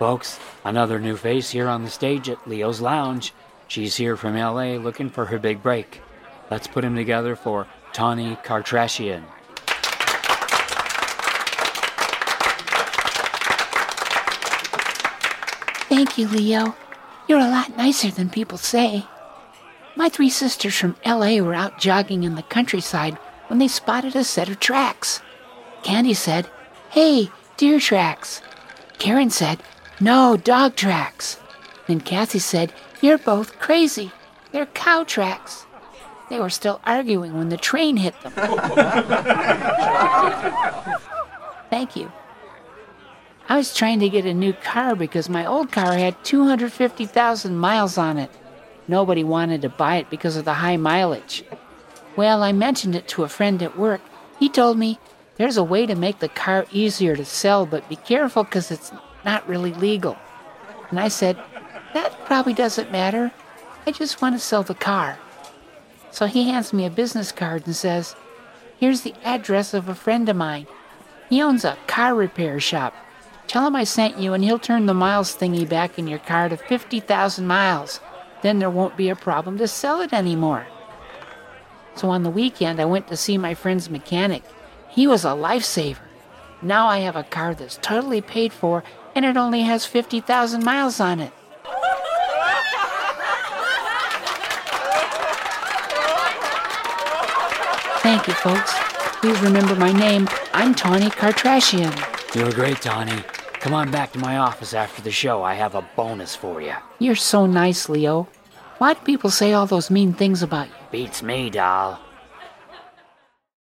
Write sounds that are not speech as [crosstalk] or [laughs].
Folks, another new face here on the stage at Leo's Lounge. She's here from LA looking for her big break. Let's put him together for Tawny Kartrashian. Thank you, Leo. You're a lot nicer than people say. My three sisters from LA were out jogging in the countryside when they spotted a set of tracks. Candy said, Hey, deer tracks. Karen said, No, dog tracks. Then Kathy said, You're both crazy. They're cow tracks. They were still arguing when the train hit them. [laughs] Thank you. I was trying to get a new car because my old car had 250,000 miles on it. Nobody wanted to buy it because of the high mileage. Well, I mentioned it to a friend at work. He told me there's a way to make the car easier to sell, but be careful because it's not really legal. And I said, That probably doesn't matter. I just want to sell the car. So he hands me a business card and says, Here's the address of a friend of mine. He owns a car repair shop. Tell him I sent you, and he'll turn the miles thingy back in your car to 50,000 miles. Then there won't be a problem to sell it anymore. So on the weekend, I went to see my friend's mechanic. He was a lifesaver. Now I have a car that's totally paid for, and it only has 50,000 miles on it. Thank you, folks. Please remember my name. I'm Tawny Kartrashian. You were great, Tawny. Come on back to my office after the show. I have a bonus for you. You're so nice, Leo. Why do people say all those mean things about you? Beats me, doll.